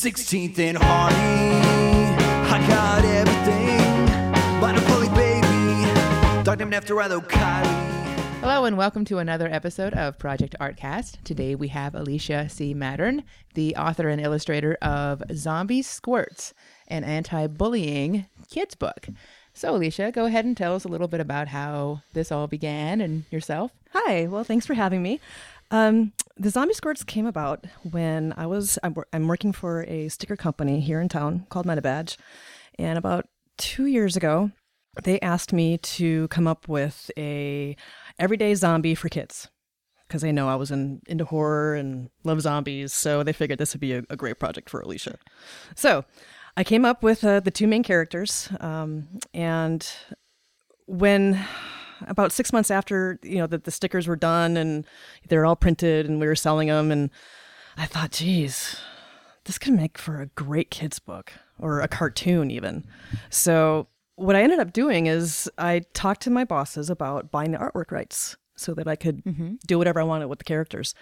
16th and Hardy. I got everything. But a bully baby. Dog named after Rilo Kiley. Hello and welcome to another episode of Project Artcast. Today we have Alicia C. Mattern, the author and illustrator of Zombie Squirts, an anti-bullying kids book. So Alicia, go ahead and tell us a little bit about how this all began and yourself. Hi. Well, thanks for having me. Um, the Zombie Squirts came about when I was I'm, I'm working for a sticker company here in town called Metabadge, and about two years ago, they asked me to come up with a everyday zombie for kids because they know I was in, into horror and love zombies, so they figured this would be a, a great project for Alicia. So I came up with uh, the two main characters, um, and when about six months after you know that the stickers were done and they're all printed and we were selling them and i thought geez this could make for a great kids book or a cartoon even. So what i ended up doing is i talked to my bosses about buying the artwork rights so that i could do whatever i wanted with the characters.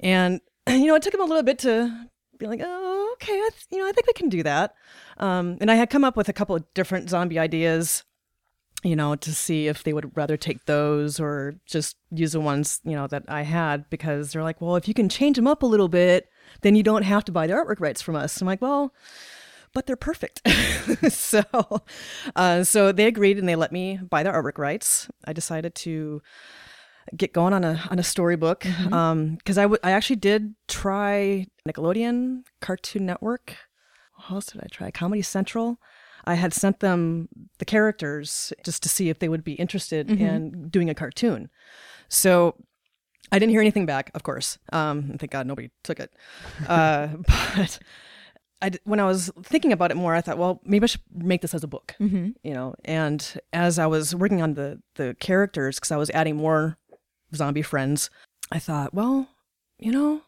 And you know it took them a little bit to be like oh okay I th- you know i think we can do that. Um, and i had come up with a couple of different zombie ideas you know, to see if they would rather take those or just use the ones, you know, that I had because they're like, well, if you can change them up a little bit, then you don't have to buy the artwork rights from us. I'm like, well, but they're perfect. so, uh, so they agreed and they let me buy the artwork rights. I decided to get going on a on a storybook because I w- I actually did try Nickelodeon, Cartoon Network. What else did I try? Comedy Central. I had sent them the characters just to see if they would be interested in doing a cartoon. So I didn't hear anything back, of course. Um, thank God nobody took it. Uh, but I when I was thinking about it more, I thought, well, maybe I should make this as a book, you know. And as I was working on the the characters, because I was adding more zombie friends, I thought, well, you know,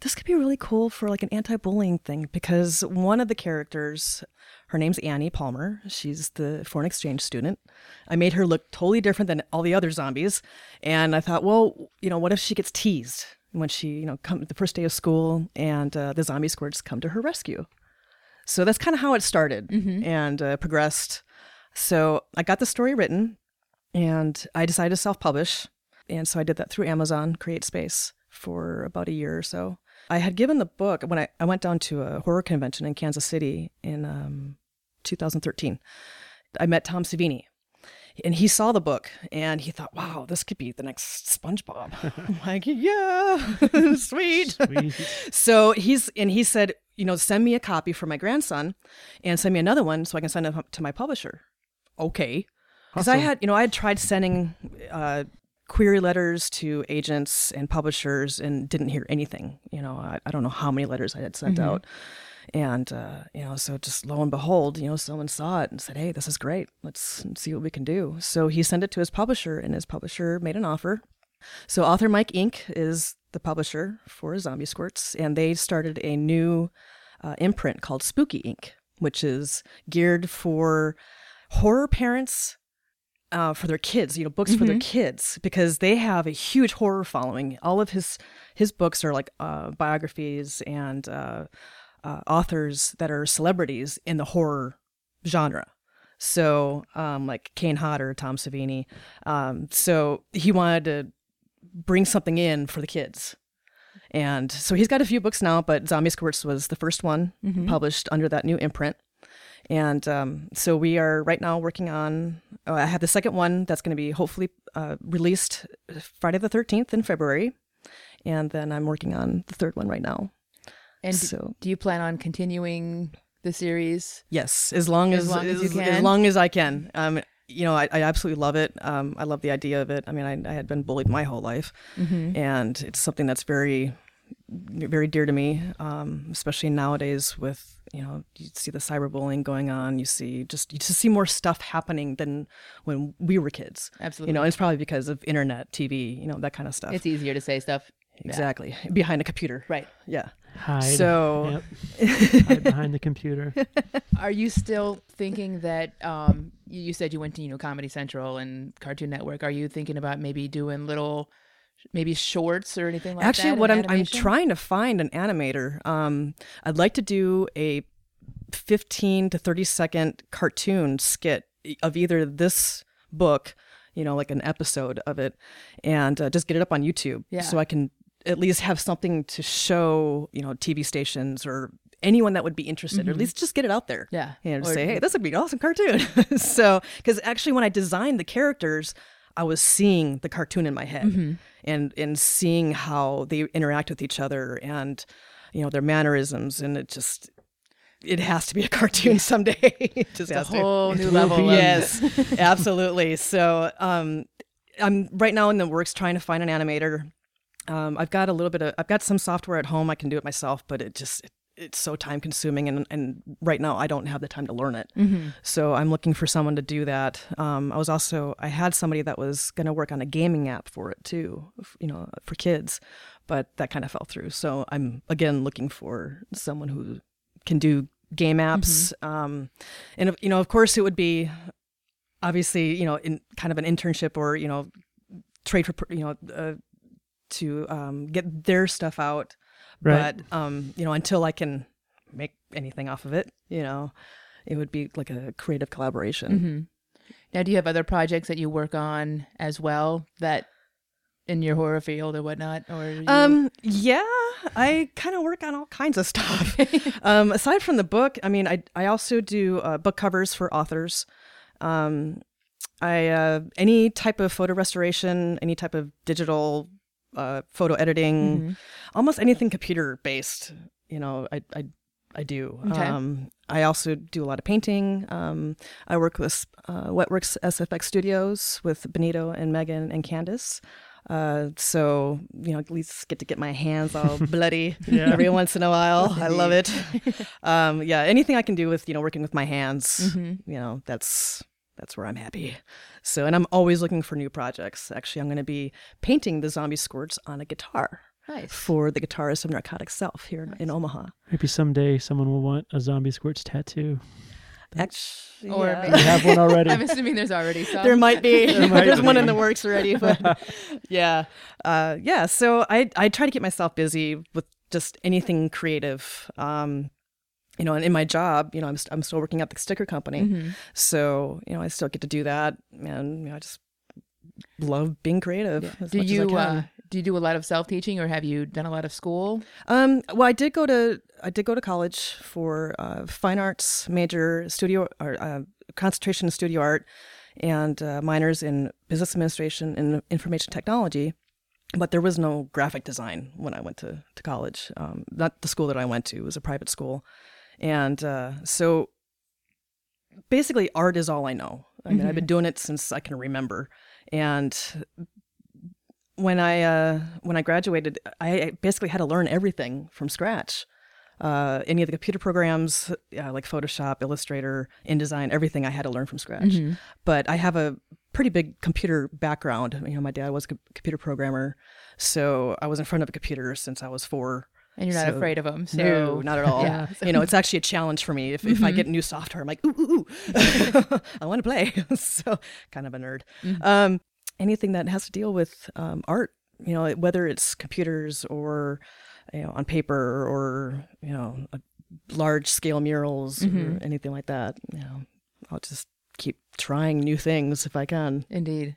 this could be really cool for like an anti-bullying thing because one of the characters her name's annie palmer. She's the foreign exchange student. I made her look totally different than all the other zombies and i thought well you know what if she gets teased when she you know come the first day of school and uh, the zombie squirts come to her rescue? So that's kind of how it started and uh, progressed. So i got the story written and i decided to self-publish and so i did that through amazon create space for about a year or so I had given the book when I, I went down to a horror convention in Kansas City in um, 2013. I met Tom Savini, and he saw the book and he thought, "Wow, this could be the next SpongeBob." I'm like, "Yeah, sweet." Sweet. so he's and he said, "You know, send me a copy for my grandson, and send me another one so I can send it to my publisher." Okay, because I had, you know, I had tried sending. Uh, query letters to agents and publishers and didn't hear anything. You know, I, I don't know how many letters I had sent out. And, uh, you know, so just lo and behold, you know, someone saw it and said, hey, this is great. Let's see what we can do. So he sent it to his publisher and his publisher made an offer. So AuthorMike Ink. is the publisher for Zombie Squirts, and they started a new uh, imprint called Spooky Ink., which is geared for horror parents uh, for their kids, you know, books for their kids because they have a huge horror following. All of his his books are like uh, biographies and uh, uh, authors that are celebrities in the horror genre. So, um, like Kane Hodder, Tom Savini. Um, so he wanted to bring something in for the kids. And so he's got a few books now, but Zombie Squirts was the first one published under that new imprint. And um, so we are right now working on. Uh, I have the second one that's going to be hopefully uh, released Friday the 13th in February. And then I'm working on the third one right now. And So- do you plan on continuing the series? Yes, as long as As long as you as, long as I can. Um, you know, I, I absolutely love it. Um, I love the idea of it. I mean, I, I had been bullied my whole life, Mm-hmm. and it's something that's very, very dear to me. Um, especially nowadays with you know, you see the cyberbullying going on. You see just you just see more stuff happening than when we were kids. Absolutely. You know, and it's probably because of internet, TV, you know, that kind of stuff. It's easier to say stuff. exactly behind a computer. Right. Yeah. Hide. So- Yep. Hide behind the computer. Are you still thinking that um, you, you said you went to you know Comedy Central and Cartoon Network? Are you thinking about maybe doing little maybe shorts or anything like Actually, that? Actually, what I'm I'm trying to find an animator. Um, I'd like to do a 15 to 30 second cartoon skit of either this book, you know, like an episode of it, and uh, just get it up on YouTube, Yeah. so I can at least have something to show, you know, TV stations or anyone that would be interested, or at least just get it out there. Mm-hmm. Yeah. you know, Or- say, hey, this would be an awesome cartoon. so, because actually, when I designed the characters, I was seeing the cartoon in my head Mm-hmm. and and seeing how they interact with each other and you know their mannerisms, and it just it has to be a cartoon someday. it just a has to. whole new level. Yes, absolutely. So, um, I'm right now in the works trying to find an animator. Um, I've got a little bit of, I've got some software at home. I can do it myself, but it just, it, it's so time consuming. And, and right now I don't have the time to learn it. So I'm looking for someone to do that. Um, I was also, I had somebody that was going to work on a gaming app for it too, you know, for kids, but that kind of fell through. So I'm again looking for someone who can do game apps. Um, and, you know, of course it would be obviously, you know, in kind of an internship or, you know, trade for, you know, uh, to um, get their stuff out. Right. But, um, you know, until I can make anything off of it, you know, it would be like a creative collaboration. Mm-hmm. Now, do you have other projects that you work on as well that in your horror field or whatnot? Or you- Um, yeah, I kind of work on all kinds of stuff. um, aside from the book, I mean, I I also do uh, book covers for authors. Um, I uh, any type of photo restoration, any type of digital uh, photo editing, Mm-hmm. almost anything computer based. You know, I I I do. Okay. Um, I also do a lot of painting. Um, I work with uh, Wetworks SFX Studios with Benito and Megan and Candace. Uh, so you know, at least get to get my hands all bloody Yeah. every once in a while. I love it. um, yeah, anything I can do with you know working with my hands, you know, that's that's where I'm happy. So, and I'm always looking for new projects. Actually, I'm going to be painting the zombie squirts on a guitar nice. for the guitarist of Narcotic Self here in, in Omaha. Maybe someday someone will want a zombie squirts tattoo. Actually, Or yeah. maybe- We have one already. I'm assuming there's already some. there might be. might There's one in the works already, but yeah, uh, yeah. So I I try to keep myself busy with just anything creative. Um, you know, and in my job, you know, I'm st- I'm still working at the sticker company, Mm-hmm. so you know, I still get to do that, and you know, I just love being creative. As do you I uh, do you do a lot of self teaching or have you done a lot of school? Um, well, I did go to I did go to college for uh, fine arts major, studio or uh, concentration in studio art, and uh, minors in business administration and information technology. But there was no graphic design when I went to to college. Um, not the school that I went to it was a private school, and uh, so basically, art is all I know. I mean, I've been doing it since I can remember, and when I uh, when I graduated, I basically had to learn everything from scratch. Uh, any of the computer programs, uh, like Photoshop, Illustrator, InDesign, everything I had to learn from scratch. But I have a pretty big computer background. You know, my dad was a computer programmer, so I was in front of a computer since I was four. And you're not So- afraid of them. So No, not at all. Yeah. You know, it's actually a challenge for me. If, if I get new software, I'm like, ooh, ooh, ooh. I want to play. so kind of a nerd. Um, anything that has to deal with um, art, you know, whether it's computers or, you know, on paper or, you know, a large scale murals or anything like that, you know, I'll just keep trying new things if I can. Indeed.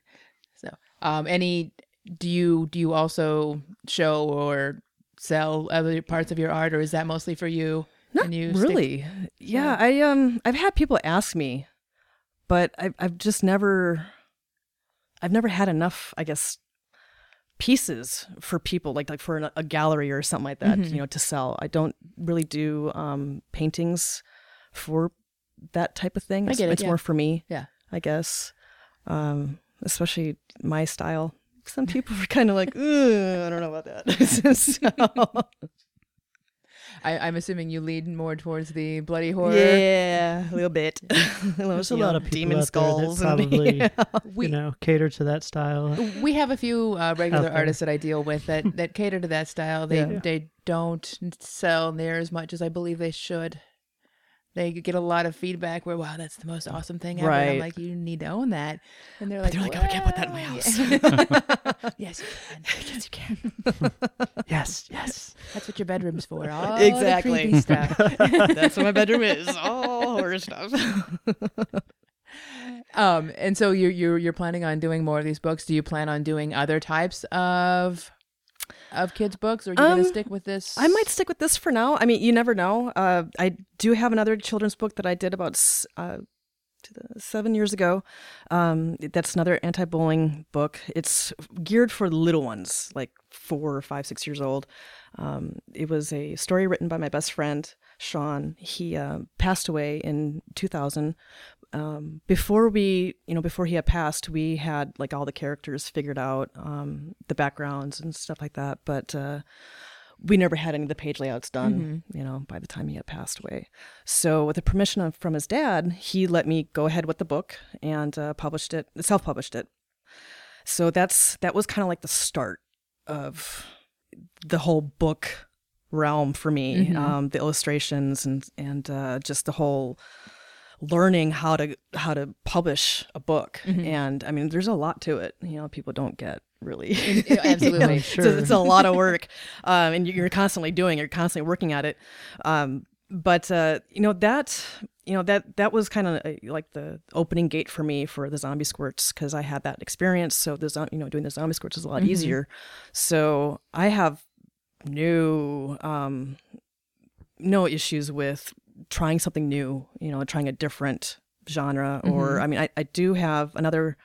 So, um, any do you do you also show or sell other parts of your art, or is that mostly for you? Not you stick- really. yeah, I um I've had people ask me, but I've I've just never I've never had enough, I guess, pieces for people like like for an, a gallery or something like that, Mm-hmm. you know, to sell. I don't really do um paintings for that type of thing. I It's, it, it's yeah. more for me, Yeah. I guess. Um especially my style. Some people are kind of like, "Ugh, I don't know about that. so, I, I'm assuming you lead more towards the bloody horror. Yeah, a little bit. There's a lot of people demon out skulls there that and- probably, yeah. We- you know, cater to that style. We have a few uh, regular artists that I deal with that, that cater to that style. They Yeah. they don't sell near as much as I believe they should. They get a lot of feedback where, "Wow, that's the most awesome thing ever." And I'm like, "You need to own that," and they're like, they're like, "Oh, I can't put that in my house." yes, you can. yes, you can. Yes, yes. That's what your bedroom's for. All Exactly. Creepy stuff. That's what my bedroom is. All horror stuff. Um, and so you're you're you're planning on doing more of these books. Do you plan on doing other types of of kids books, or are you Um, gonna stick with this? I might stick with this for now. I mean, you never know. Uh, I do have another children's book that I did about uh, seven years ago. Um, that's another anti-bullying book. It's geared for little ones, like four or five, six years old. Um, it was a story written by my best friend Sean. He uh, passed away in 2000. Um, before we, you know, before he had passed, we had like all the characters figured out, um, the backgrounds and stuff like that. But uh, we never had any of the page layouts done, you know, by the time he had passed away. So, with the permission of, from his dad, he let me go ahead with the book and uh, published it, self published it. So, that's that was kind of like the start of the whole book realm for me um, the illustrations and and uh, just the whole learning how to how to publish a book. And i mean there's a lot to it. You know people don't get really Yeah, absolutely. it's, a, it's a lot of work. Um, and you're constantly doing you're constantly working at it. Um, but uh, you know that you know that that was kind of like the opening gate for me for the zombie squirts because i had that experience. So the zo- you know doing the zombie squirts is a lot easier. So i have no um no issues with trying something new you know trying a different genre or i mean I, I do have another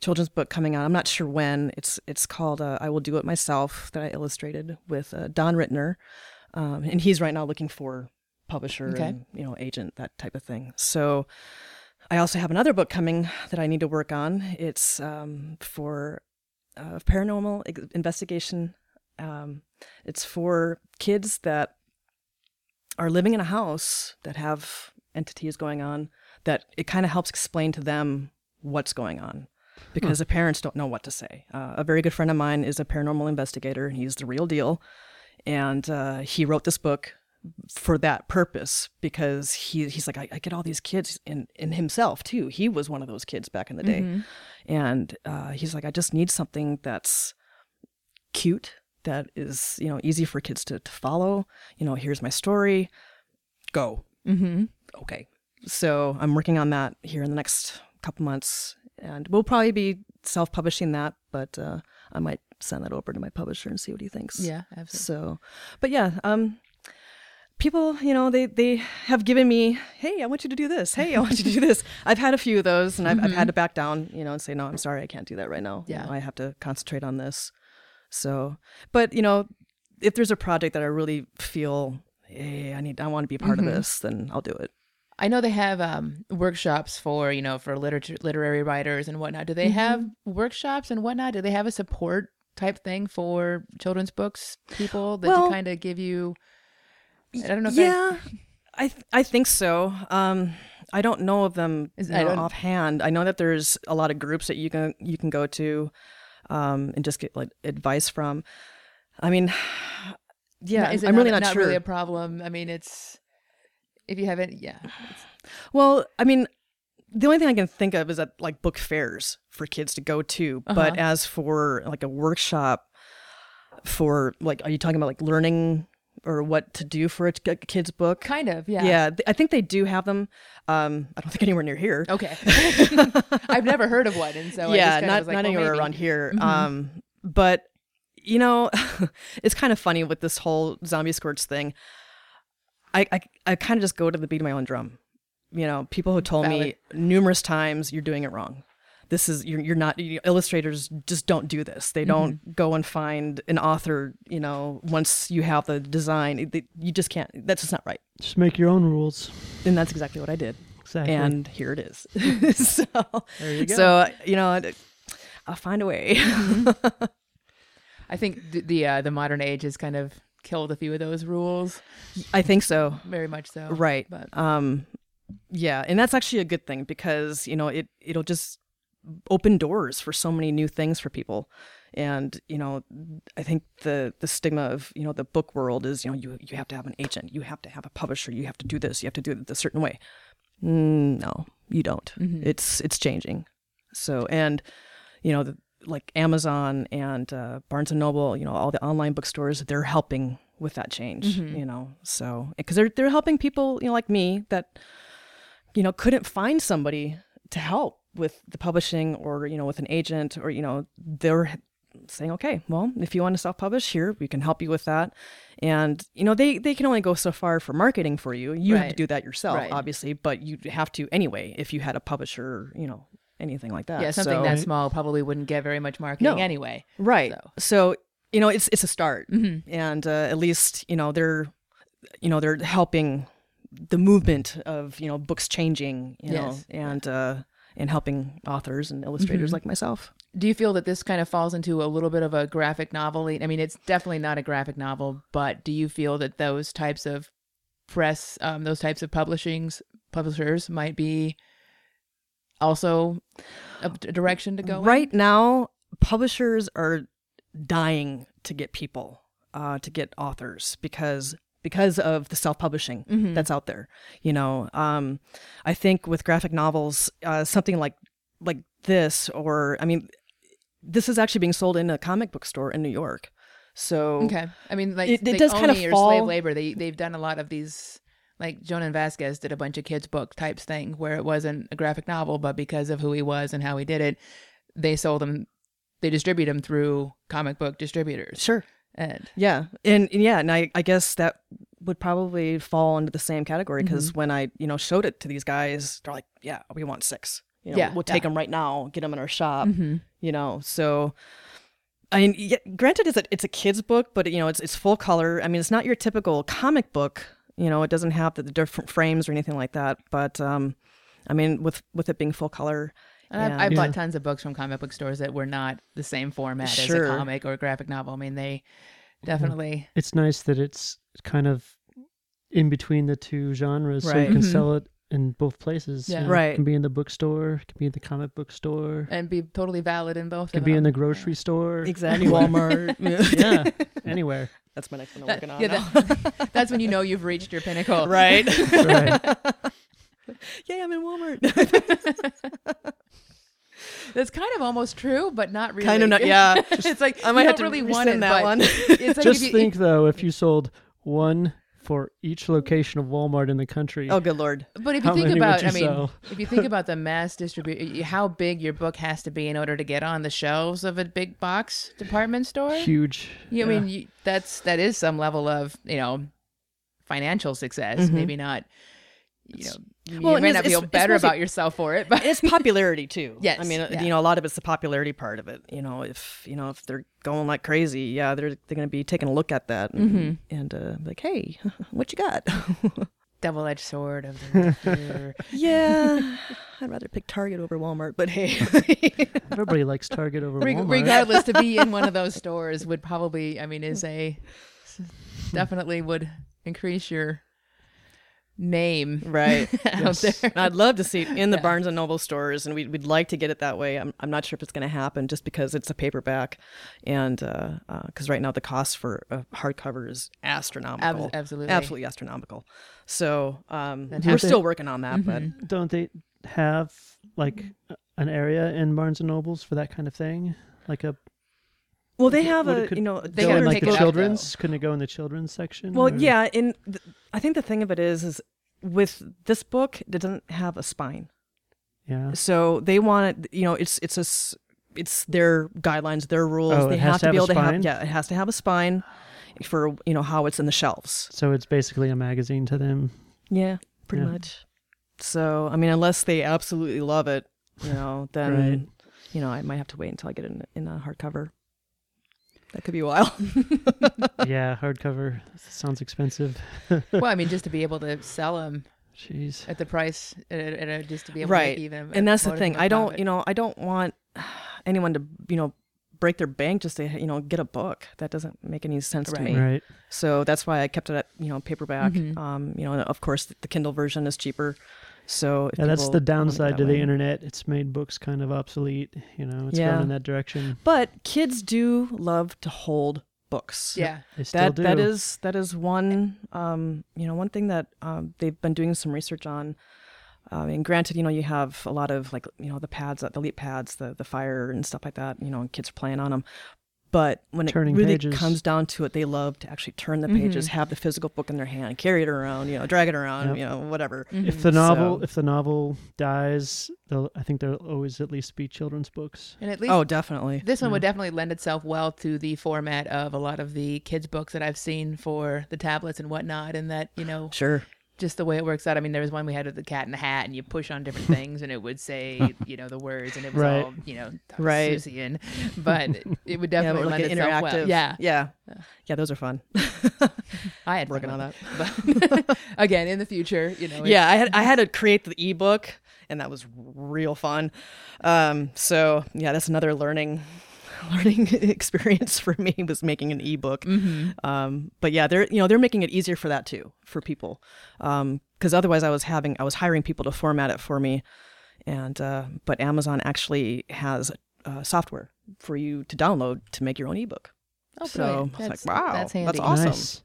children's book coming out. I'm not sure when. It's it's called uh, i will do it myself that i illustrated with uh, don rittner um, and he's right now looking for publisher Okay. and you know agent that type of thing. So i also have another book coming that i need to work on. It's um, for uh, paranormal investigation. Um, it's for kids that are living in a house that have entities going on that it kind of helps explain to them what's going on because the parents don't know what to say. Uh, a very good friend of mine is a paranormal investigator and he's the real deal. And uh, he wrote this book for that purpose because he he's like I, I get all these kids in in himself too. He was one of those kids back in the day, and uh, he's like I just need something that's cute that is you know easy for kids to, to follow. You know here's my story. Go. Mm-hmm. okay. So i'm working on that here in the next couple months and we'll probably be self-publishing that but uh, i might send that over to my publisher and see what he thinks. Yeah, absolutely. so but yeah um people you know they they have given me hey i want you to do this. Hey i want you to do this. I've had a few of those and I've, I've had to back down you know and say no i'm sorry i can't do that right now. You Yeah. know, i have to concentrate on this so but you know if there's a project that i really feel hey i need i want to be part of this then i'll do it I know they have um, workshops for you know for literature literary writers and whatnot. Do they Mm-hmm. have workshops and whatnot? Do they have a support type thing for children's books people that Well, kind of give you? I don't know. If I- yeah I th- I think so. Um, I don't know of them Is- you know, offhand. I know that there's a lot of groups that you can you can go to, um, and just get like advice from. I mean, yeah, I'm really not, not sure. really a problem. I mean, it's if you haven't, yeah. well, I mean, the only thing I can think of is that like book fairs for kids to go to. But Uh-huh. as for like a workshop for like, are you talking about like learning or what to do for a kid's book? Kind of, yeah. Yeah, I think they do have them. Um, I don't think anywhere near here. Okay. I've never heard of one, and so I yeah, not like, not well, anywhere maybe. around here. Mhm. Um, but you know, it's kind of funny with this whole zombie squirts thing. I I, I kind of just go to the beat of my own drum. You know, people who told me numerous times, "You're doing it wrong." This is you're you're not you, illustrators just don't do this. They don't Mm-hmm. go and find an author. You know, once you have the design, it- you just can't. That's just not right. Just make your own rules. And that's exactly what I did. Exactly. And here it is. so there you go. so you know, I'll find a way. I think th- the uh, the modern age has kind of killed a few of those rules, I think so. very much so. Right. But Um yeah, and that's actually a good thing because, you know, it it'll just open doors for so many new things for people. And, you know, I think the the stigma of, you know, the book world is, you know, you you have to have an agent, you have to have a publisher, you have to do this, you have to do it a certain way. Mm, no, you don't. Mhm. It's it's changing. So, and you know, the, like Amazon and uh, Barnes and Noble, you know, all the online bookstores, they're helping with that change. You know, so because they're they're helping people, you know, like me that you know couldn't find somebody to help with the publishing or you know with an agent or you know they're saying okay well if you want to self-publish here we can help you with that and you know they they can only go so far for marketing for you you have to do that yourself Right. obviously but you have to anyway if you had a publisher you know anything like that Yeah, something So- that small probably wouldn't get very much marketing No. anyway. right So. so, you know it's it's a start Mhm. and uh, at least you know they're you know they're helping the movement of you know books changing you know Yes. and uh and helping authors and illustrators Mhm. like myself Do you feel that this kind of falls into a little bit of a graphic novel? I mean, it's definitely not a graphic novel, but do you feel that those types of press, um, those types of publishings, publishers might be also a direction to go in? right now publishers are dying to get people uh to get authors because because of the self-publishing Mhm. that's out there you know um i think with graphic novels uh something like like this or i mean this is actually being sold in a comic book store in new york so Okay. I mean, like, It- it they does kind of or slave fall- labor. They they've done a lot of these. Like Jhonen Vasquez did a bunch of kids book types thing where it wasn't a graphic novel, but because of who he was and how he did it, they sold them. They distribute them through comic book distributors. sure And Yeah, and, and yeah, and I, I guess that would probably fall into the same category because Mm-hmm. when I you know showed it to these guys, they're like, "Yeah, we want six. You know, Yeah, we'll yeah. take them right now, get them in our shop. Mhm. You know, so I mean, yeah, granted, it's a it's a kids book, but you know, it's it's full color. I mean, it's not your typical comic book. You know, it doesn't have the, the different frames or anything like that. But um, I mean, with with it being full color, And I've, I've Yeah. bought tons of books from comic book stores that were not the same format as a comic or a graphic novel. I mean, they definitely. It's nice that it's kind of in between the two genres, so you can Mhm. sell it in both places. you know. Right. It can be in the bookstore, it can be in the comic book store, And be totally valid in both. can of be in the grocery store. exactly anywhere. Walmart. yeah, anywhere. That's my next one I'm That- working on. yeah, now. that- that's when you know you've reached your pinnacle. right. Right. yeah, I'm in Walmart. That's kind of almost true, but not really. kind of not. Yeah. it's like I might you have don't to really want it, that one. It's like Just if you, think though, if you sold one for each location of Walmart in the country, oh, good lord. But if you think about, you I mean, sell? if you think about the mass distribution, how big your book has to be in order to get on the shelves of a big box department store. huge. You, I mean, you, that's that is some level of you know financial success. Mhm. Maybe not. You know, Well, you and may not feel it's- it's better about yourself for it, but It's popularity too. Yes, I mean, yeah. you know, a lot of it's the popularity part of it. You know, if you know if they're going like crazy, yeah, they're they're going to be taking a look at that and, Mhm. and uh, like, hey, what you got? double-edged sword of the yeah, I'd rather pick Target over Walmart, but hey, Everybody likes Target over Reg- Walmart. regardless to be in one of those stores would probably i mean is a definitely would increase your name right. out Yes. there I'd love to see it in the Yeah. Barnes and Noble stores, and we'd, we'd like to get it that way. I'm, I'm not sure if it's going to happen just because it's a paperback, and uh, uh, because right now the cost for a hardcover is astronomical, Ab- absolutely. absolutely astronomical. So um, we're have still they- working on that, but Don't they have like an area in Barnes and Nobles for that kind of thing? Like a well, they have a could you know They go gotta in like the it up, children's? Couldn't it go in the children's section? Well, or- yeah, and th- I think the thing of it is, is with this book, it doesn't have a spine, yeah. so they want it. You know, it's it's a it's their guidelines, their rules. Oh, they it has have to to be able to have. Yeah, it has to have a spine for you know how it's in the shelves. So it's basically a magazine to them. Yeah, pretty Yeah. much. So I mean, unless they absolutely love it, you know, then Right. you know I might have to wait until I get it in, in a hardcover. That could be a while. yeah, hardcover sounds expensive. well i mean just to be able to sell them Jeez. at the price at a, at just to be able right to make even and that's the thing I don't you know i don't want anyone to you know break their bank just to you know get a book that doesn't make any sense to me Right. so that's why i kept it at you know paperback Mhm. um you know and of course the kindle version is cheaper so Yeah, that's the downside that to the internet. It's made books kind of obsolete. You know, it's Yeah. gone in that direction. but kids do love to hold books yeah They still that do. that is that is one um you know one thing that um they've been doing some research on I mean, granted, you know, you have a lot of like, you know, the pads, the leap pads, the the fire and stuff like that. You know, and kids are playing on them. But when Turning it really pages. comes down to it, they love to actually turn the mm-hmm. pages, have the physical book in their hand, carry it around, you know, drag it around, Yep. you know, whatever. Mm-hmm. If the novel So- if the novel dies, I think there'll always at least be children's books. And at least Oh, definitely. this one would definitely lend itself well to the format of a lot of the kids' books that I've seen for the tablets and whatnot. And that, you know, Sure. Just the way it works out. I mean, there was one we had with the cat in the hat, and you push on different things, and it would say, you know, the words, and it was Right. all, you know, Right. Seussian. But it would definitely but like lend interactive. well. Yeah, Yeah. Yeah, those are fun. I had Working on that. But again, in the future, you know, yeah, I had I had to create the ebook, and that was real fun. Um, so yeah, that's another learning learning experience for me was making an ebook. Um, but yeah, they're you know they're making it easier for that too for people, because otherwise I was having I was hiring people to format it for me, and uh, but Amazon actually has uh, software for you to download to make your own ebook. Oh, so brilliant. I was That's- like, wow, that's handy. awesome. Nice.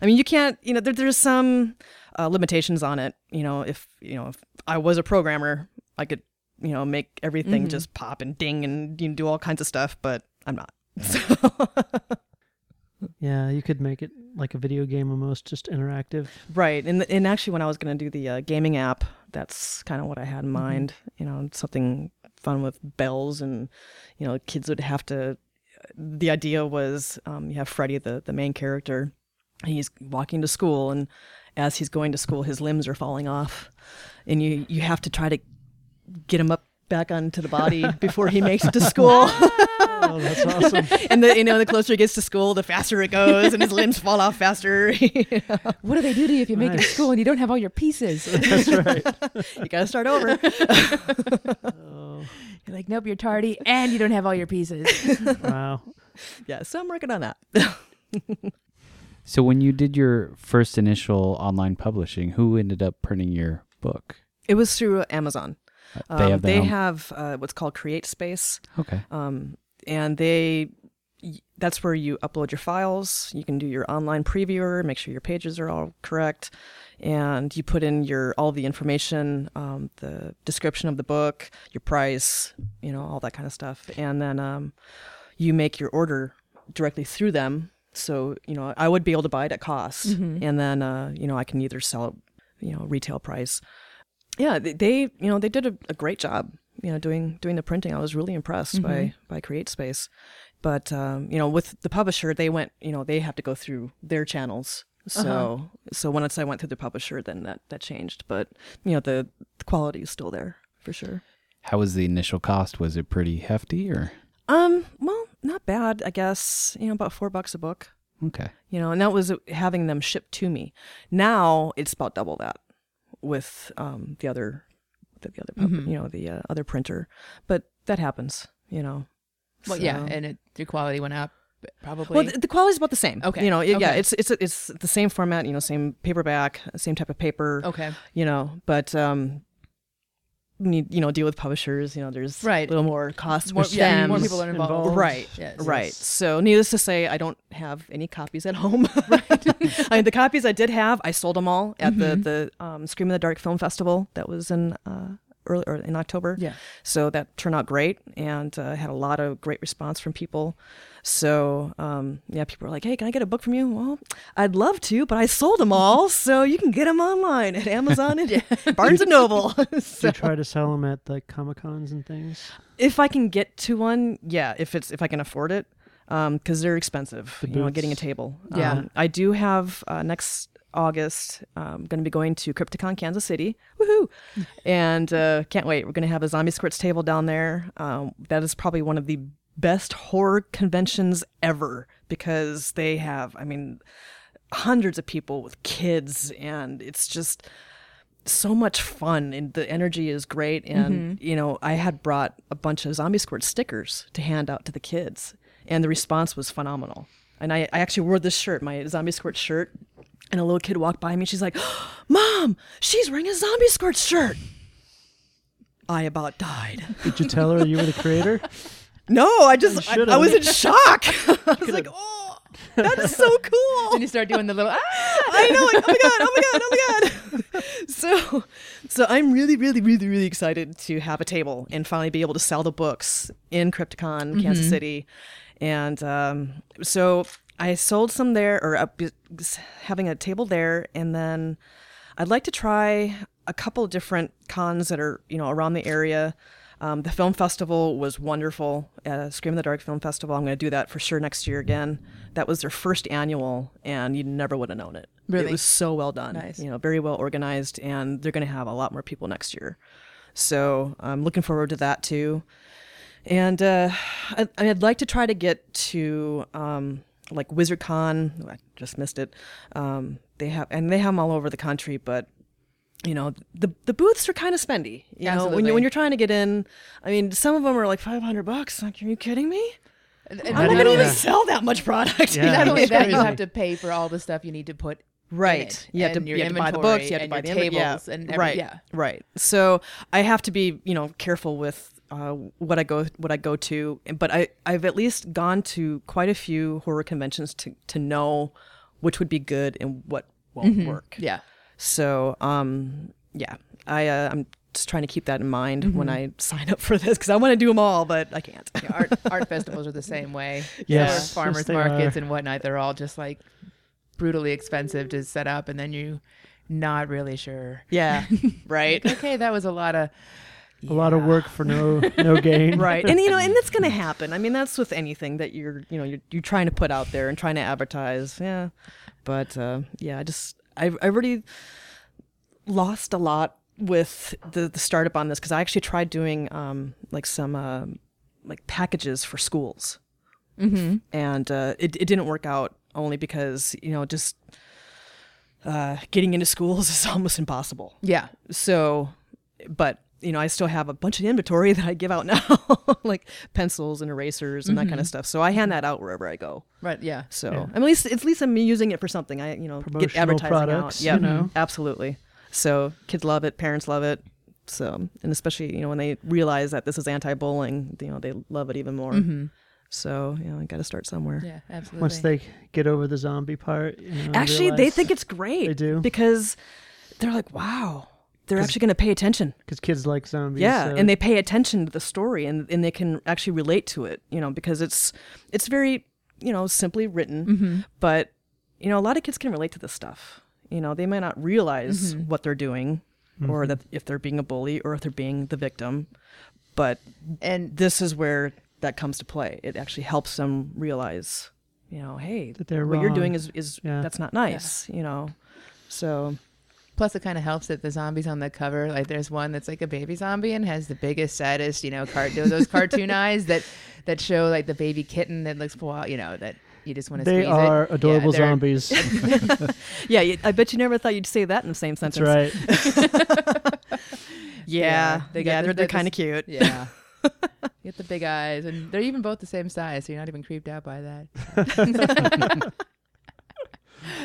I mean, you can't, you know, there, there's some uh, limitations on it. You know, if you know, if I was a programmer, I could, you know, make everything Mm-hmm. just pop and ding and you know, do all kinds of stuff, but I'm not. So, Yeah, you could make it like a video game almost, just interactive. right, and and actually, when I was going to do the uh, gaming app, that's kind of what I had Mm-hmm. in mind. You know, something fun with bells, and you know, kids would have to. The idea was um, you have Freddy, the the main character. and He's walking to school, and as he's going to school, his limbs are falling off, and you you have to try to get him up back onto the body before he makes it to school. Oh, that's awesome. and the you know the closer he gets to school, the faster it goes, and his limbs fall off faster. what do they do to you if you make it to school and you don't have all your pieces? That's right. you got to start over. Oh, You're like, nope, you're tardy, and you don't have all your pieces. wow. yeah, so I'm working on that. So when you did your first initial online publishing, who ended up printing your book? It was through Amazon. Uh, They Um, have they own- have uh, what's called Create Space, Okay. um, and they that's where you upload your files. You can do your online previewer, make sure your pages are all correct, and you put in your all the information, um, the description of the book, your price, you know, all that kind of stuff, and then um, you make your order directly through them. So you know, I would be able to buy it at cost, and then uh, you know I can either sell it, you know, retail price. Yeah, they, they you know they did a, a great job, you know, doing doing the printing. I was really impressed by by Create Space, but um, you know, with the publisher, they went, you know, they have to go through their channels. So so once I went through the publisher, then that that changed. But you know, the, the quality is still there for sure. How was the initial cost? Was it pretty hefty or? Um, well, not bad, I guess. You know, about four bucks a book. Okay. You know, and that was having them shipped to me. Now it's about double that with um, the other, the, the other, pub- you know, the uh, other printer. But that happens. You know. well, yeah, and it, your quality went up, probably. Well, the, the quality's about the same. Okay, You know, it, yeah, it's it's it's the same format. You know, same paperback, same type of paper. okay. You know, but um, need you know deal with publishers. You know, there's Right. a little more cost More, yeah, more people are involved. involved. Right. Yes. Right. So, needless to say, I don't have any copies at home. Right. I mean, the copies I did have, I sold them all at Mm-hmm. the the um, Scream in the Dark Film Festival that was in uh, early or in October. Yeah. So that turned out great, and uh, had a lot of great response from people. So um, yeah, people were like, "Hey, can I get a book from you?" Well, I'd love to, but I sold them all, so you can get them online at Amazon and Barnes and Noble. Do so, you try to sell them at like Comic Cons and things? if I can get to one, yeah, if it's if I can afford it, because they're expensive. The you know, getting a table. Yeah. Um, I do have uh, next August. I'm going to be going to Crypticon, Kansas City. Woohoo! and uh, can't wait. We're going to have a Zombie Squirts table down there. Um, that is probably one of the best horror conventions ever because they have, I mean, hundreds of people with kids, and it's just so much fun and the energy is great and you know i had brought a bunch of zombie squirt stickers to hand out to the kids and the response was phenomenal and i, I actually wore this shirt my zombie squirt shirt and a little kid walked by me she's like mom she's wearing a zombie squirt shirt i about died Did you tell her you were the creator? no i just I. I was in shock i was like oh that is so cool And you start doing the little, ah! I know. Like, oh my god! Oh my god! Oh my god! so, so I'm really, really, really, really excited to have a table and finally be able to sell the books in Crypticon, Kansas City, and um, so I sold some there, or having a table there, and then I'd like to try a couple of different cons that are you know around the area. Um, the film festival was wonderful. Uh, Scream in the Dark Film Festival. I'm going to do that for sure next year again. That was their first annual, and you never would have known it. Really? it was so well done. Nice. You know, very well organized, and they're going to have a lot more people next year. So I'm looking forward to that too. And uh, I, I'd like to try to get to um, like WizardCon. I just missed it. Um, they have and they have them all over the country, but you know the the booths are kind of spendy. You know when you when you're trying to get in. I mean, some of them are like 500 bucks. Like, are you kidding me? And, and I'm not going to even sell that much product. you Yeah. not only that, you have to pay for all the stuff you need to put Right. You have to, you have to buy the books. You have to buy the inven- yeah. tables and every- right. yeah. Right. So I have to be, you know, careful with uh, what I go what I go to. But I I've at least gone to quite a few horror conventions to to know which would be good and what won't work. Mm-hmm. Yeah. So um yeah, I uh, I'm just trying to keep that in mind when Mm-hmm. I sign up for this because I want to do them all, but I can't. Yeah, art art festivals are the same way. Yes, Or farmers yes, markets are. and whatnot. They're all just like brutally expensive to set up, and then you not really sure. yeah. Right. Okay, that was a lot of A lot of work for no no gain. right. And you know and that's going to happen. I mean that's with anything that you're you know you're, you're trying to put out there and trying to advertise. Yeah. But uh, yeah i just I've, I've already lost a lot with the, the startup on this because i actually tried doing um, like some uh, like packages for schools. Mm-hmm. and uh, it, it didn't work out only because you know just uh, getting into schools is almost impossible. Yeah. so, but you know, I still have a bunch of inventory that I give out now, like pencils and erasers and that kind of stuff. So I hand that out wherever I go. Right. Yeah. So Yeah. I mean, at least at least I'm using it for something. I you know get Promotional advertising products, out. Yeah, you know. absolutely. So kids love it, parents love it. So and especially you know when they realize that this is anti-bullying, you know they love it even more. Mm-hmm. So you know, I got to start somewhere. Yeah. Absolutely. Once they get over the zombie part, you know, and Actually, they think it's great. They do? because they're like, wow, they're 'Cause- actually going to pay attention. because kids like zombies. yeah so- and they pay attention to the story and, and they can actually relate to it you know because it's it's very you know simply written Mm-hmm. but you know a lot of kids can relate to this stuff you know they might not realize Mm-hmm. what they're doing or that if they're being a bully or if they're being the victim but and this is where that comes to play it actually helps them realize you know hey That they're what you're doing is is Yeah. that's not nice you know so plus, it kind of helps that the zombies on the cover, like there's one that's like a baby zombie and has the biggest, saddest, you know, cart those cartoon eyes that that show like the baby kitten that looks, well, you know, that you just want to they squeeze are it. adorable yeah, zombies. yeah you- i bet you never thought you'd say that in the same sentence. That's sentence right. yeah they yeah, got the- they're, they're kind of cute Yeah. you get the big eyes, and they're even both the same size, so you're not even creeped out by that.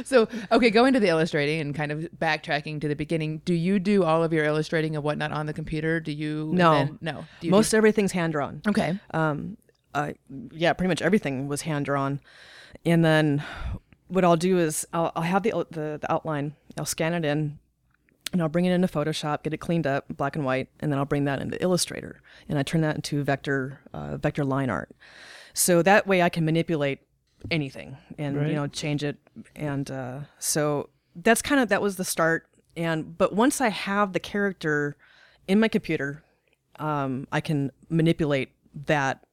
So, okay, going to the illustrating and kind of backtracking to the beginning. Do you do all of your illustrating and whatnot on the computer? Do you? No. then- no. Do you Most everything's hand drawn. okay. Um, uh, yeah, pretty much everything was hand drawn, and then what I'll do is I'll, I'll have the, the the outline. I'll scan it in, and I'll bring it into Photoshop, get it cleaned up, black and white, and then I'll bring that into Illustrator, and I turn that into vector uh, vector line art. So that way I can manipulate anything and Right. you know change it, and uh, so that's kind of that was the start. And but once I have the character in my computer, um, I can manipulate that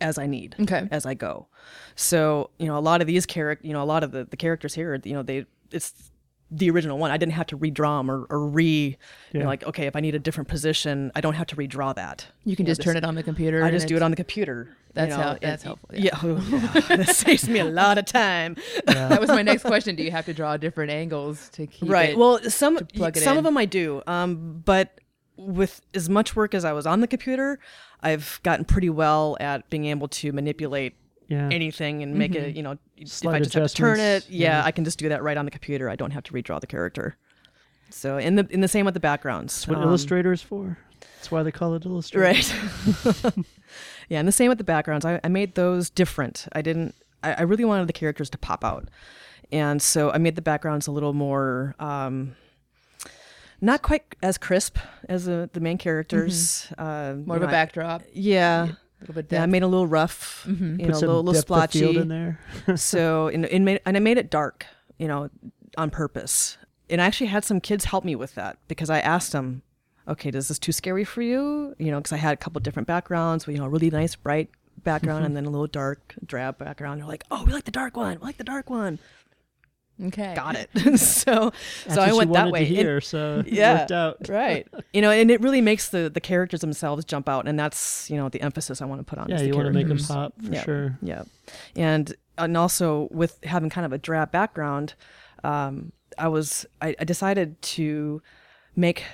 as I need, Okay. as I go. So you know, a lot of these character, you know, a lot of the, the characters here, you know, they it's the original one. I didn't have to redraw them or, or re, you know, like okay, if I need a different position, I don't have to redraw that. You can know, just this- turn it on the computer. I just do it on the computer. you That's know, how- and- that's helpful, Yeah, yeah. that saves me a lot of time. That was my next question. Do you have to draw different angles to keep it? right it- well some plug it some in. of them i do um, but with as much work as i was on the computer i've gotten pretty well at being able to manipulate Yeah. anything and make it you know if i just have to turn it yeah, yeah. i can just do that right on the computer i don't have to redraw the character so in the in the same with the backgrounds That's what Um, Illustrator is for. That's why they call it Illustrator. right yeah and the same with the backgrounds i, I made those different i didn't I, I really wanted the characters to pop out and so I made the backgrounds a little more. Um, not quite as crisp as the, the main characters. Uh, Mm-hmm. More you of a know, I- backdrop. yeah, A little bit yeah. I depth. made a little rough. Mhm. You Put know, a little, little depth field splotchy in there. so and, and, made, and I made it dark, you know, on purpose. And I actually had some kids help me with that because I asked them, okay, is this too scary for you? You know, because I had a couple different backgrounds, you know, a really nice bright background and then a little dark drab background. They're like, oh, we like the dark one. We like the dark one. Okay. Got it. so, That's so I went that way. To And- hear, so it Yeah. worked out. right. You know, and it really makes the the characters themselves jump out, and that's you know the emphasis I want to put on. Yeah, you want to make them pop for Yeah. sure. Yeah, and and also with having kind of a drab background, um, I was I, I decided to make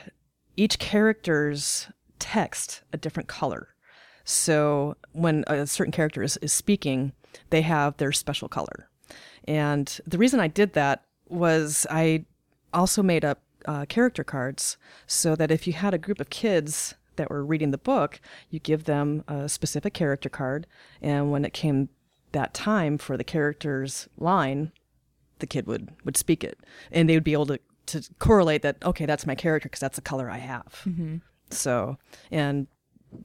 each character's text a different color. So when a certain character is, is speaking, they have their special color. And the reason I did that was I also made up uh, character cards so that if you had a group of kids that were reading the book, you give them a specific character card. And when it came that time for the character's line, the kid would, would speak it. And they would be able to, to correlate that, okay, that's my character because that's the color I have. So, and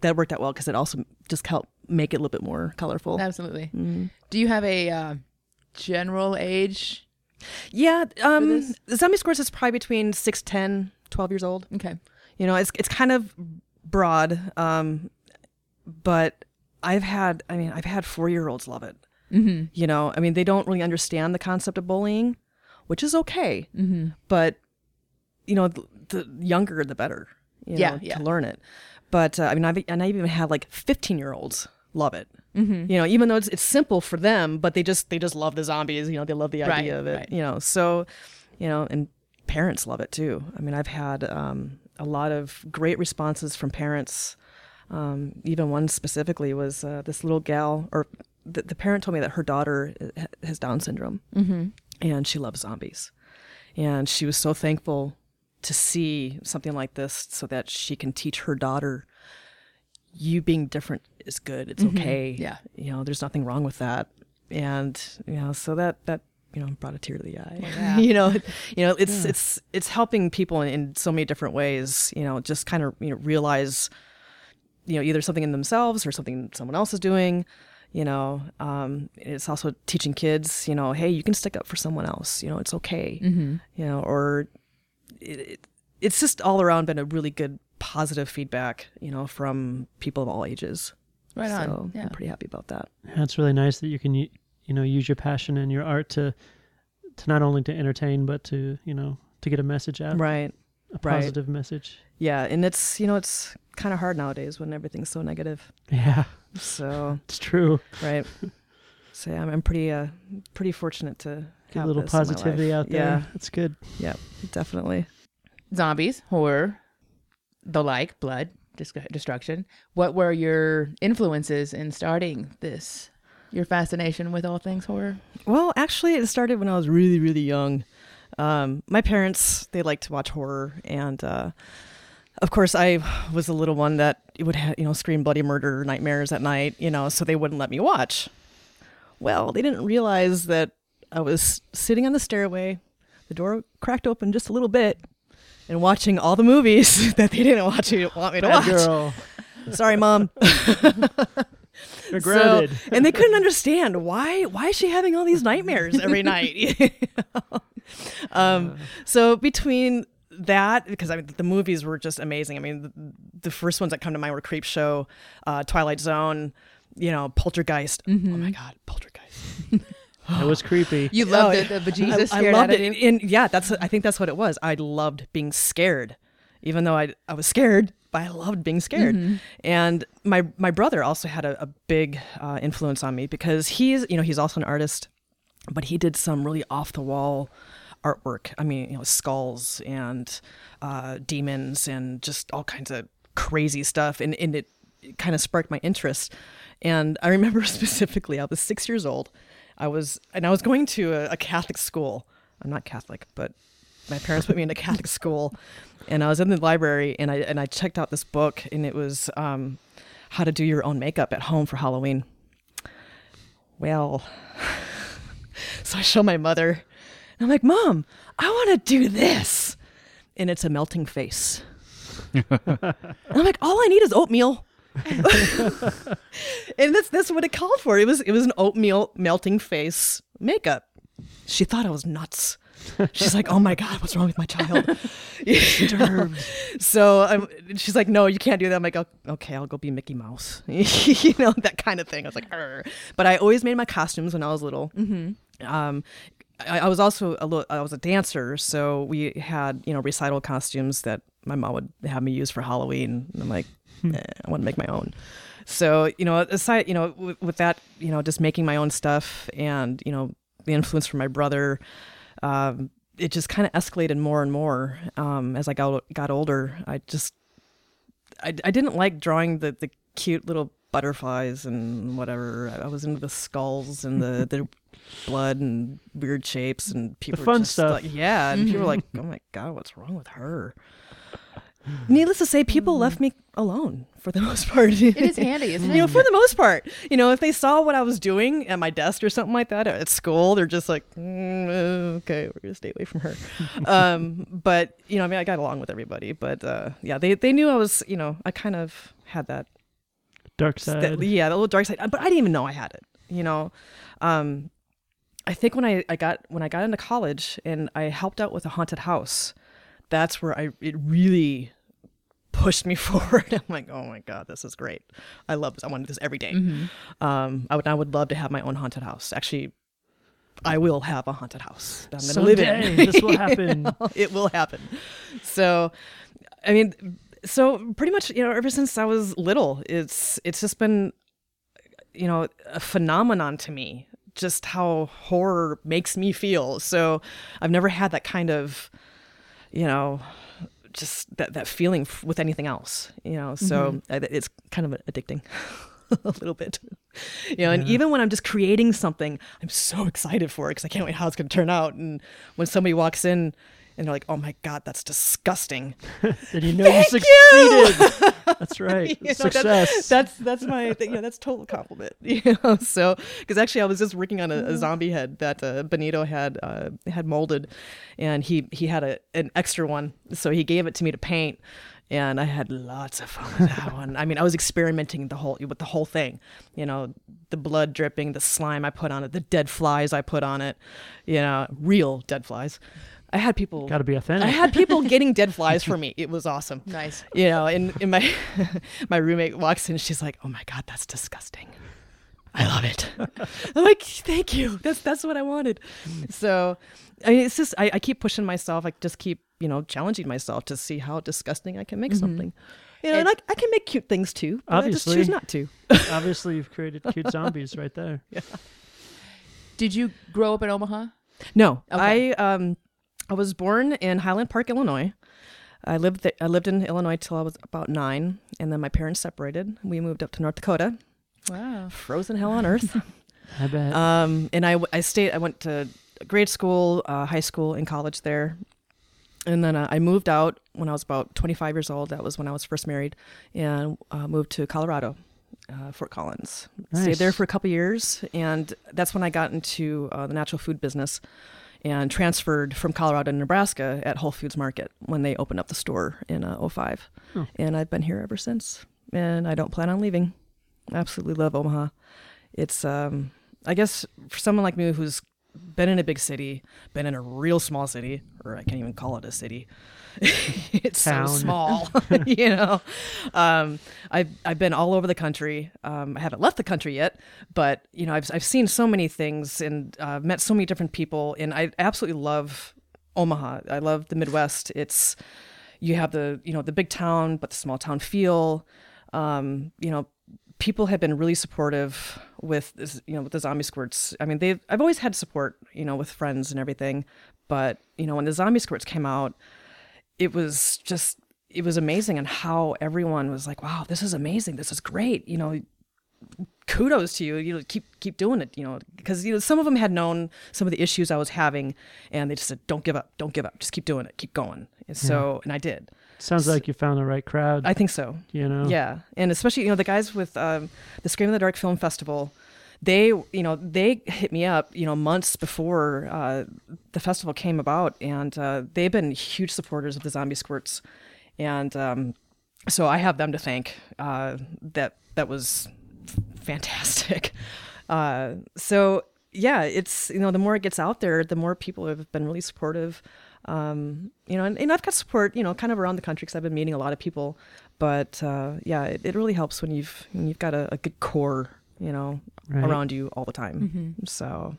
that worked out well because it also just helped make it a little bit more colorful. Absolutely. Mm-hmm. Do you have a uh, general age? Yeah, um. Zombie Squirts is probably between 6, 10, 12 years old. Okay. You know, it's it's kind of broad, um, but I've had, I mean, I've had four year olds love it. Mm-hmm. You know, I mean, they don't really understand the concept of bullying, which is okay, Mm-hmm. but you know, the, the younger the better. You Yeah, know, yeah. to learn it. But uh, I mean, I've and I even had like 15 year olds love it. Mm-hmm. You know, even though it's it's simple for them, but they just they just love the zombies. You know, they love the Right, idea of it. right. You know, so you know, and parents love it too. I mean, I've had um, a lot of great responses from parents. Um, even one specifically was uh, this little gal, or the, the parent told me that her daughter uh, has Down syndrome Mm-hmm. and she loves zombies. And she was so thankful to see something like this so that she can teach her daughter you being different is good. It's okay. Yeah. You know, there's nothing wrong with that. And, you know, so that, that, you know, brought a tear to the eye. Yeah. you know, you know, it's, it's, it's helping people in, in so many different ways, you know, just kind of, you know, realize, you know, either something in themselves or something someone else is doing. You know, um, it's also teaching kids, you know, hey, you can stick up for someone else. You know, it's okay. Mm-hmm. You know, or it, it, it's just all around been a really good positive feedback. You know, from people of all ages. Right on. So Yeah. I'm pretty happy about that. That's really nice that you can, you know, use your passion and your art to, to not only to entertain, but to, you know, to get a message out, Right. a right. positive message. Yeah, and it's you know it's kind of hard nowadays when everything's so negative. Yeah, So it's true. right. So yeah, I'm, I'm pretty uh pretty fortunate to Get have a little this positivity out there. Yeah, It's good. yeah, definitely. Zombies, horror, the like, blood, destruction. What were your influences in starting this? Your fascination with all things horror? Well, actually, it started when I was really, really young. Um, my parents they liked to watch horror, and uh, of course, I was the little one that would ha- you know scream bloody murder nightmares at night. You know, so they wouldn't let me watch. Well, they didn't realize that I was sitting on the stairway, the door cracked open just a little bit, and watching all the movies that they didn't want to want me to Bad watch. girl. Sorry, mom. You're So- and they couldn't understand why why is she having all these nightmares every night um so between that because I mean the movies were just amazing. I mean the, the first ones that come to mind were Creepshow, uh, Twilight Zone, you know Poltergeist. Oh my God, Poltergeist! It was creepy. You loved Oh, the, the bejesus I, I loved out it, of you? and, and yeah, that's I think that's what it was. I loved being scared, even though I I was scared, but I loved being scared. Mm-hmm. And my my brother also had a, a big uh, influence on me because he's you know he's also an artist, but he did some really off the wall artwork. I mean, you know, skulls and uh, demons and just all kinds of crazy stuff, and, and it, it kind of sparked my interest. And I remember specifically, I was six years old. I was, and I was going to a, a Catholic school. I'm not Catholic, but my parents put me in a Catholic school, and I was in the library, and I and I checked out this book, and it was um, how to do your own makeup at home for Halloween. Well, so I show my mother, and I'm like, Mom, I want to do this. And it's a melting face. And I'm like, all I need is oatmeal. and that's that's what it called for. It was it was an oatmeal melting face makeup. She thought I was nuts. She's like, "Oh my god, what's wrong with my child?" so I'm, she's like, "No, you can't do that." I'm like, "Oh, "Okay, I'll go be Mickey Mouse," you know that kind of thing. I was like, "Arr." but I always made my costumes when I was little. Mm-hmm. Um, I, I was also a little, I was a dancer, so we had you know recital costumes that my mom would have me use for Halloween. And I'm like, I want to make my own. So you know, aside you know with, with that you know just making my own stuff and you know the influence from my brother, um, it just kind of escalated more and more um, as I got got older. I just I, I didn't like drawing the the cute little butterflies and whatever. I was into the skulls and the the blood and weird shapes and people were fun stuff. like yeah and people were like oh my god what's wrong with her needless to say people left me alone for the most part It is handy, isn't it? you know for the most part you know if they saw what i was doing at my desk or something like that at school they're just like "Mm, uh, okay we're gonna stay away from her um but you know i mean i got along with everybody but uh yeah they they knew i was you know i kind of had that Dark that- side. yeah, the little dark side. But I didn't even know I had it. You know, um, I think when I, I got when I got into college and I helped out with a haunted house, that's where I it really pushed me forward. I'm like, oh my god, this is great. I love this. I want to do this every day. Um, I would I would love to have my own haunted house. Actually, I will have a haunted house. I'm going to live in. This will happen. it will happen. So, I mean, so pretty much, you know, ever since I was little, it's it's just been, you know, a phenomenon to me. Just how horror makes me feel. So, I've never had that kind of, you know, just that that feeling with anything else. You know, so mm-hmm. uh, I- it's kind of addicting. a little bit, you know, and even when I'm just creating something, I'm so excited for it because I can't wait how it's going to turn out. And when somebody walks in and they're like, "Oh my god, that's disgusting," Then you know you Thank you! succeeded. That's right. You know, Success. That's, that's that's my thing. Yeah, that's total compliment. You know, so because actually I was just working on a, a zombie head that uh, Benito had uh, had molded, and he he had a an extra one, so he gave it to me to paint. And I had lots of fun with that one. I mean, I was experimenting the whole with the whole thing. You know, the blood dripping, the slime I put on it, the dead flies I put on it. You know, real dead flies. I had people. Got to be authentic. I had people getting dead flies for me. It was awesome Nice. you know, and, and my my roommate walks in, she's like, "Oh my god, that's disgusting." I love it. I'm like, "Thank you. That's that's what I wanted." So, I mean, it's just I, I keep pushing myself. I just keep you know challenging myself to see how disgusting I can make something. You know, and, And- I, I can make cute things too. But I just Obviously. choose not to. Obviously, you've created cute zombies right there. Yeah. Did you grow up in Omaha? No, Okay. I um I was born in Highland Park, Illinois. I lived th- I lived in Illinois till I was about nine, and then my parents separated. We moved up to North Dakota. Wow. Frozen hell on earth. I bet. Um, and I, I stayed, I went to grade school, uh, high school, and college there. And then uh, I moved out when I was about 25 years old. That was when I was first married, and uh, moved to Colorado, uh, Fort Collins. Nice. Stayed there for a couple years, and that's when I got into uh, the natural food business, and transferred from Colorado to Nebraska at Whole Foods Market when they opened up the store in uh, 05. Oh. And I've been here ever since, and I don't plan on leaving. Absolutely love Omaha. It's um, I guess for someone like me who's been in a big city, been in a real small city, or I can't even call it a city. it's Town. so small, you know. Um, I've I've been all over the country. Um, I haven't left the country yet, but you know, I've I've seen so many things and uh, met so many different people, and I absolutely love Omaha. I love the Midwest. It's you have the you know the big town, but the small town feel. Um, you know, people have been really supportive with this, you know with the zombie squirts. I mean, they've I've always had support, you know, with friends and everything, but you know when the zombie squirts came out, it was just it was amazing and how everyone was like, "Wow, this is amazing. This is great." You know, kudos to you. You know, keep keep doing it. You know, because you know some of them had known some of the issues I was having, and they just said, "Don't give up. Don't give up. Just keep doing it. Keep going." And so, and I did. Sounds like you found the right crowd. I think so. you know. Yeah, and especially you know the guys with um, the Scream in the Dark Film Festival, they you know they hit me up you know months before uh, the festival came about and uh, they've been huge supporters of the zombie squirts. And um, so i have them to thank uh, that that was fantastic. Uh, so yeah it's you know the more it gets out there the more people have been really supportive. Um, you know and, and i've got support you know kind of around the country because i've been meeting a lot of people. But uh, yeah it, it really helps when you've when you've got a, a good core you know Right. around you all the time so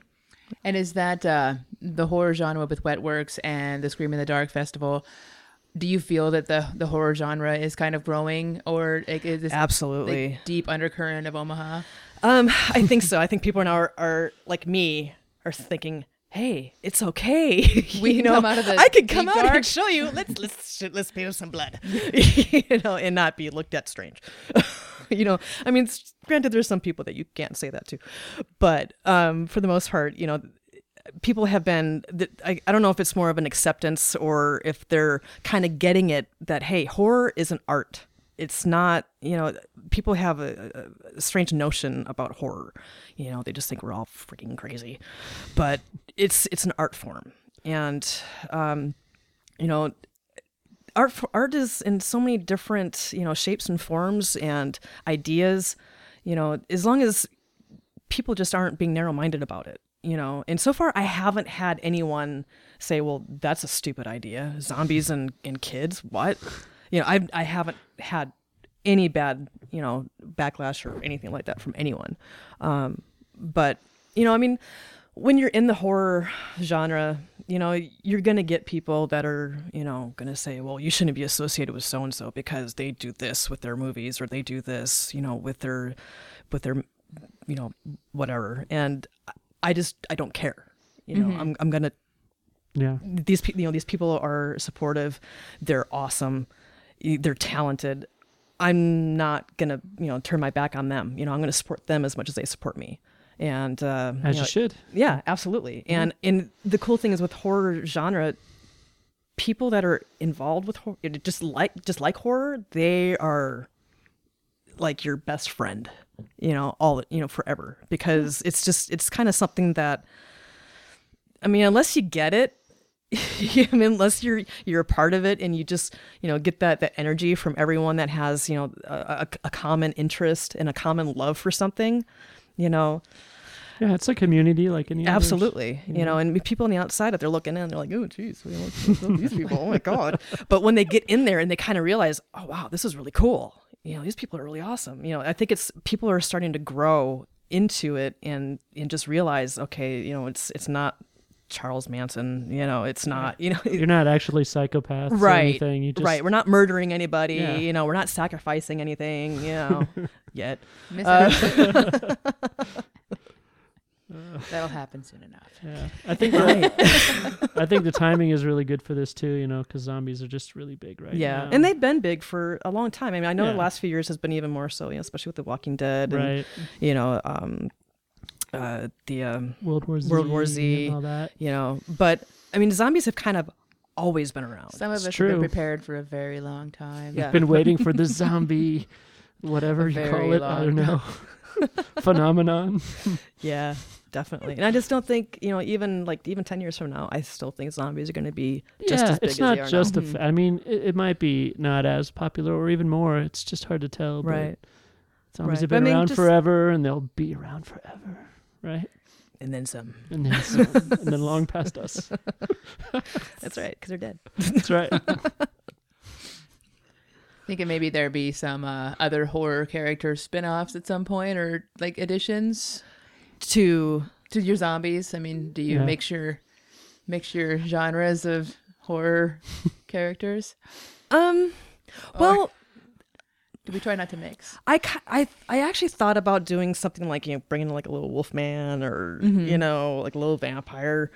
And is that uh, the horror genre with Wetworks and the Scream in the Dark festival? Do you feel that the the horror genre is kind of growing, or like, is this absolutely like, deep undercurrent of Omaha? Um, I think so. I think people now are, are like me are thinking, "Hey, it's okay. We you can know, come out of the I can come out dark." and show you. Let's let's let's pay with some blood, you know, and not be looked at strange. you know, I mean, granted, there's some people that you can't say that to, but um, for the most part, you know, people have been I, I don't know if it's more of an acceptance or if they're kind of getting it that hey horror is an art. It's not you know people have a, a strange notion about horror. You know they just think we're all freaking crazy. But it's it's an art form. And um you know art art is in so many different you know shapes and forms and ideas you know as long as people just aren't being narrow-minded about it you know? And so far i haven't had anyone say well that's a stupid idea. Zombies and, and kids? What? You know i i haven't had any bad you know backlash or anything like that from anyone. Um but you know i mean when you're in the horror genre you know you're gonna get people that are you know gonna say well you shouldn't be associated with so and so because they do this with their movies or they do this you know with their with their you know whatever. And i just i don't care you know mm-hmm. i'm, I'm gonna Yeah. these people you know these people are supportive they're awesome they're talented. I'm not gonna you know turn my back on them you know i'm gonna support them as much as they support me and uh As you you should. yeah absolutely. And and the cool thing is with horror genre people that are involved with horror just like just like horror they are like your best friend you know all you know forever. Because it's just it's kind of something that i mean unless you get it I mean, unless you're you're a part of it and you just you know get that that energy from everyone that has you know a, a, a common interest and a common love for something you know Yeah, it's a community like any others. Absolutely. You know, and people on the outside, if they're looking in, they're like, oh, geez, we don't- what's up with these people. Oh, my God. But when they get in there and they kind of realize, oh, wow, this is really cool. You know, these people are really awesome. You know, I think it's people are starting to grow into it and and just realize, okay, you know, it's it's not Charles Manson. You know, it's not. You know, You're not actually psychopaths or right. anything. You just right. We're not murdering anybody. Yeah. You know, we're not sacrificing anything. You know, yet. Misunderstood. That'll happen soon enough. Yeah, I think the, I think the timing is really good for this too. You know, because zombies are just really big right yeah, now. and they've been big for a long time. I mean, I know Yeah. the last few years has been even more so, you know, especially with The Walking Dead, and right you know, um, uh, the um, World War Z, World War Z. and all that. you know, but I mean, zombies have kind of always been around. Some of It's us have been prepared for a very long time. Yeah. Been waiting for the zombie, whatever A you call it. I don't know. Phenomenon. Yeah, definitely. And I just don't think, you know, even like even ten years from now, I still think zombies are going to be just yeah, as big it's as not they are just now. a. F- I mean, it, it might be not as popular or even more. It's just hard to tell. but right. Zombies Right. have But I been mean, around just- forever, and they'll be around forever. Right. And then some. And then, some, and then long past us. That's right, because they're dead. That's right. Thinking maybe there be some uh, other horror character spin-offs at some point or like additions To to your zombies. I mean, do you Yeah. mix your mix your genres of horror characters? um, well. Do we try not to mix? I, I I actually thought about doing something like you know bringing like a little wolf man or Mm-hmm. you know like a little vampire.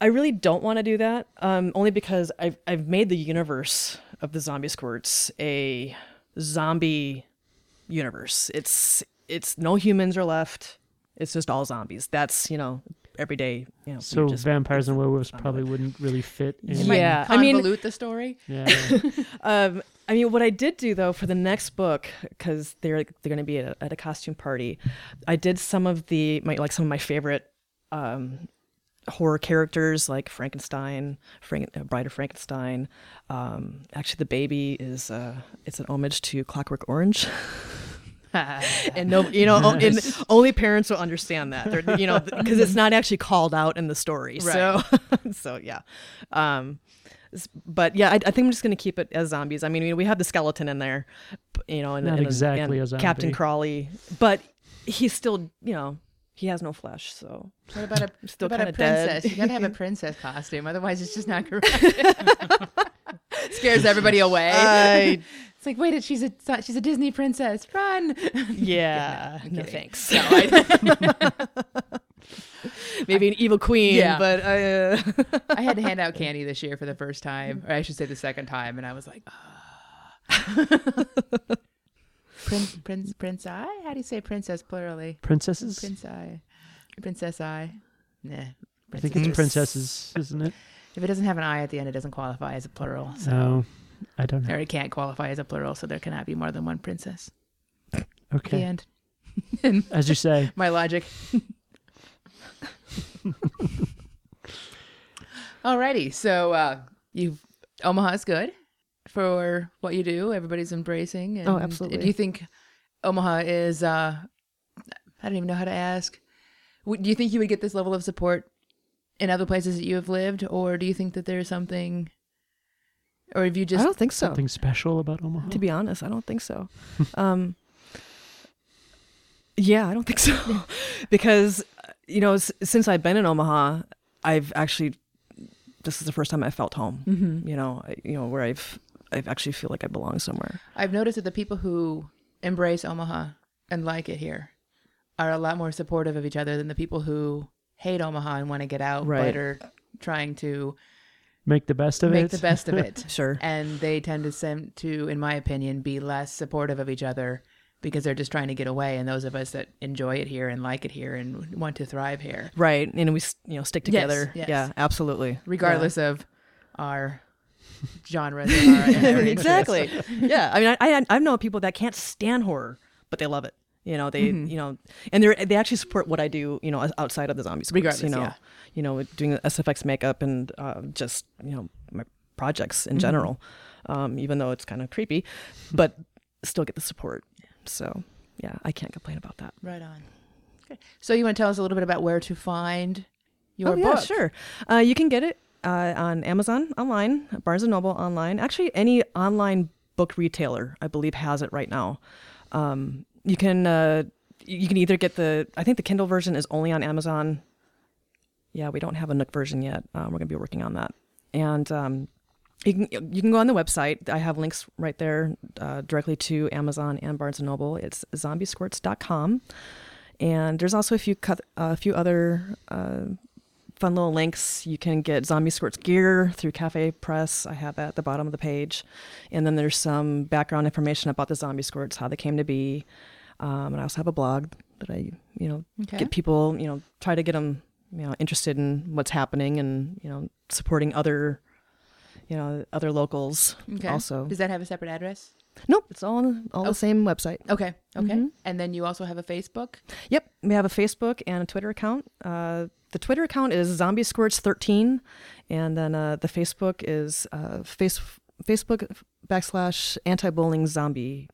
I really don't want to do that, um, only because I've I've made the universe of the zombie squirts a zombie universe. It's it's no humans are left. It's just all zombies. That's you know every day. You know, So just- vampires and werewolves probably wouldn't really fit. In, You might Yeah, I mean- convolute the story. yeah. Um, I mean, what I did do though for the next book, because they're they're going to be at a, at a costume party, I did some of the my like some of my favorite um, horror characters like Frankenstein, Frank, uh, Bride of Frankenstein. Um, actually, the baby is uh, it's an homage to Clockwork Orange. and no, you know, o- and only parents will understand that. They're, you know, because it's not actually called out in the story. So, so yeah. Um, but yeah, I, I think I'm just going to keep it as zombies. I mean, we have the skeleton in there, you know, and, Not and- exactly and a Captain. Crawley, but he's still, you know, he has no flesh. So What about a Still what about a kinda dead. princess? You gotta have a princess costume, otherwise it's just not correct. Scares everybody away. I, it's like, wait, she's a she's a Disney princess. Run! yeah, I'm no thanks. No, I, Maybe an evil queen, Yeah. but uh, I had to hand out candy this year for the first time, or I should say the second time, and I was like, ah. Prince, Prince, Prince I? How do you say princess plurally? Princesses? Prince I, Princess I. Nah. I think it's princesses, isn't it? If it doesn't have an I at the end, it doesn't qualify as a plural. So. No, I don't know. Or it can't qualify as a plural, so there cannot be more than one princess. Okay. The Okay, end. as you say. My logic. Alrighty, so uh, you Omaha's good for what you do. Everybody's embracing. And Oh, absolutely. Do you think Omaha is? Uh, I don't even know how to ask. Do you think you would get this level of support in other places that you have lived, or do you think that there's something, or have you just? I just don't think so. Something special about Omaha. To be honest, I don't think so. um, yeah, I don't think so. because, you know, s- since I've been in Omaha, I've actually, this is the first time I felt home, Mhm. you know, I, you know, where I've, I actually feel like I belong somewhere. I've noticed that the people who embrace Omaha and like it here are a lot more supportive of each other than the people who hate Omaha and want to get out, Right. but are trying to Make the best of make it. Make the best of it. Sure. and they tend to seem to, in my opinion, be less supportive of each other because they're just trying to get away. And those of us that enjoy it here and like it here and want to thrive here, Right. And we, you know, stick together. yes. Yeah, absolutely. regardless of our genres, our, and our Yeah. interests. exactly. yeah. I mean, I, I, I've known people that can't stand horror, but they love it. You know, they, Mhm. you know, and they're, they actually support what I do, you know, outside of the zombies. Regardless, you know, yeah. you know, doing SFX makeup and uh, just, you know, my projects in Mhm. general, um, even though it's kind of creepy, but still get the support. So yeah, I can't complain about that. Right on. Okay. So you want to tell us a little bit about where to find your oh, yeah, book? sure. Uh, you can get it uh, on Amazon online, Barnes and Noble online. Actually, any online book retailer, I believe, has it right now. Um, you can uh, you can either get the I think the Kindle version is only on Amazon. Yeah, we don't have a Nook version yet. Um, we're to be working on that, and um, you can you can go on the website. I have links right there uh, directly to Amazon and Barnes and Noble. It's zombiesquirts.com. And there's also a few cut, a few other uh, fun little links. You can get Zombie Squirts gear through CafePress. I have that at the bottom of the page. And then there's some background information about the Zombie Squirts, how they came to be. Um, and I also have a blog that I, you know, Okay. get people, you know, try to get them, you know, interested in what's happening and, you know, supporting other, you know, other locals Okay. also. Does that have a separate address? Nope, it's all on all Oh. the same website. Okay. Okay. Mhm. And then you also have a Facebook. Yep, we have a Facebook and a Twitter account. Uh, the Twitter account is Zombie Squirts thirteen, and then uh, the Facebook is uh, face Facebook backslash anti bullying zombie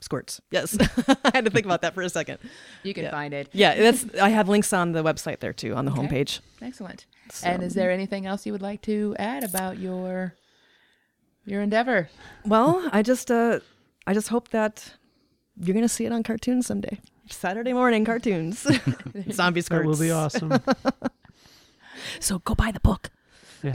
squirts. Yes, I had to think about that for a second. You can Yeah. find it. Yeah, that's I have links on the website there too on the Okay. homepage. Excellent. So- And is there anything else you would like to add about your your endeavor? Well, I just uh, I just hope that you're gonna see it on cartoons someday. Saturday morning cartoons. Zombie That will be awesome. So go buy the book. yeah.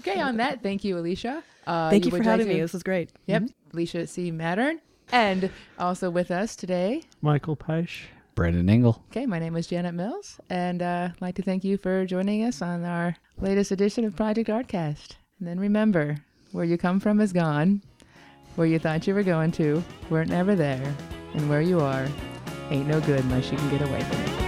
Okay. On that, thank you, Alicia. Uh, Thank you, would for like having to- me. This is great. Yep. Alicia C. Mattern. And also with us today. Michael Peisch. Brandon Engel. Okay, my name is Janet Mills, and uh, I'd like to thank you for joining us on our latest edition of Project Artcast. And then remember, where you come from is gone, where you thought you were going to weren't ever there, and where you are ain't no good unless you can get away from it.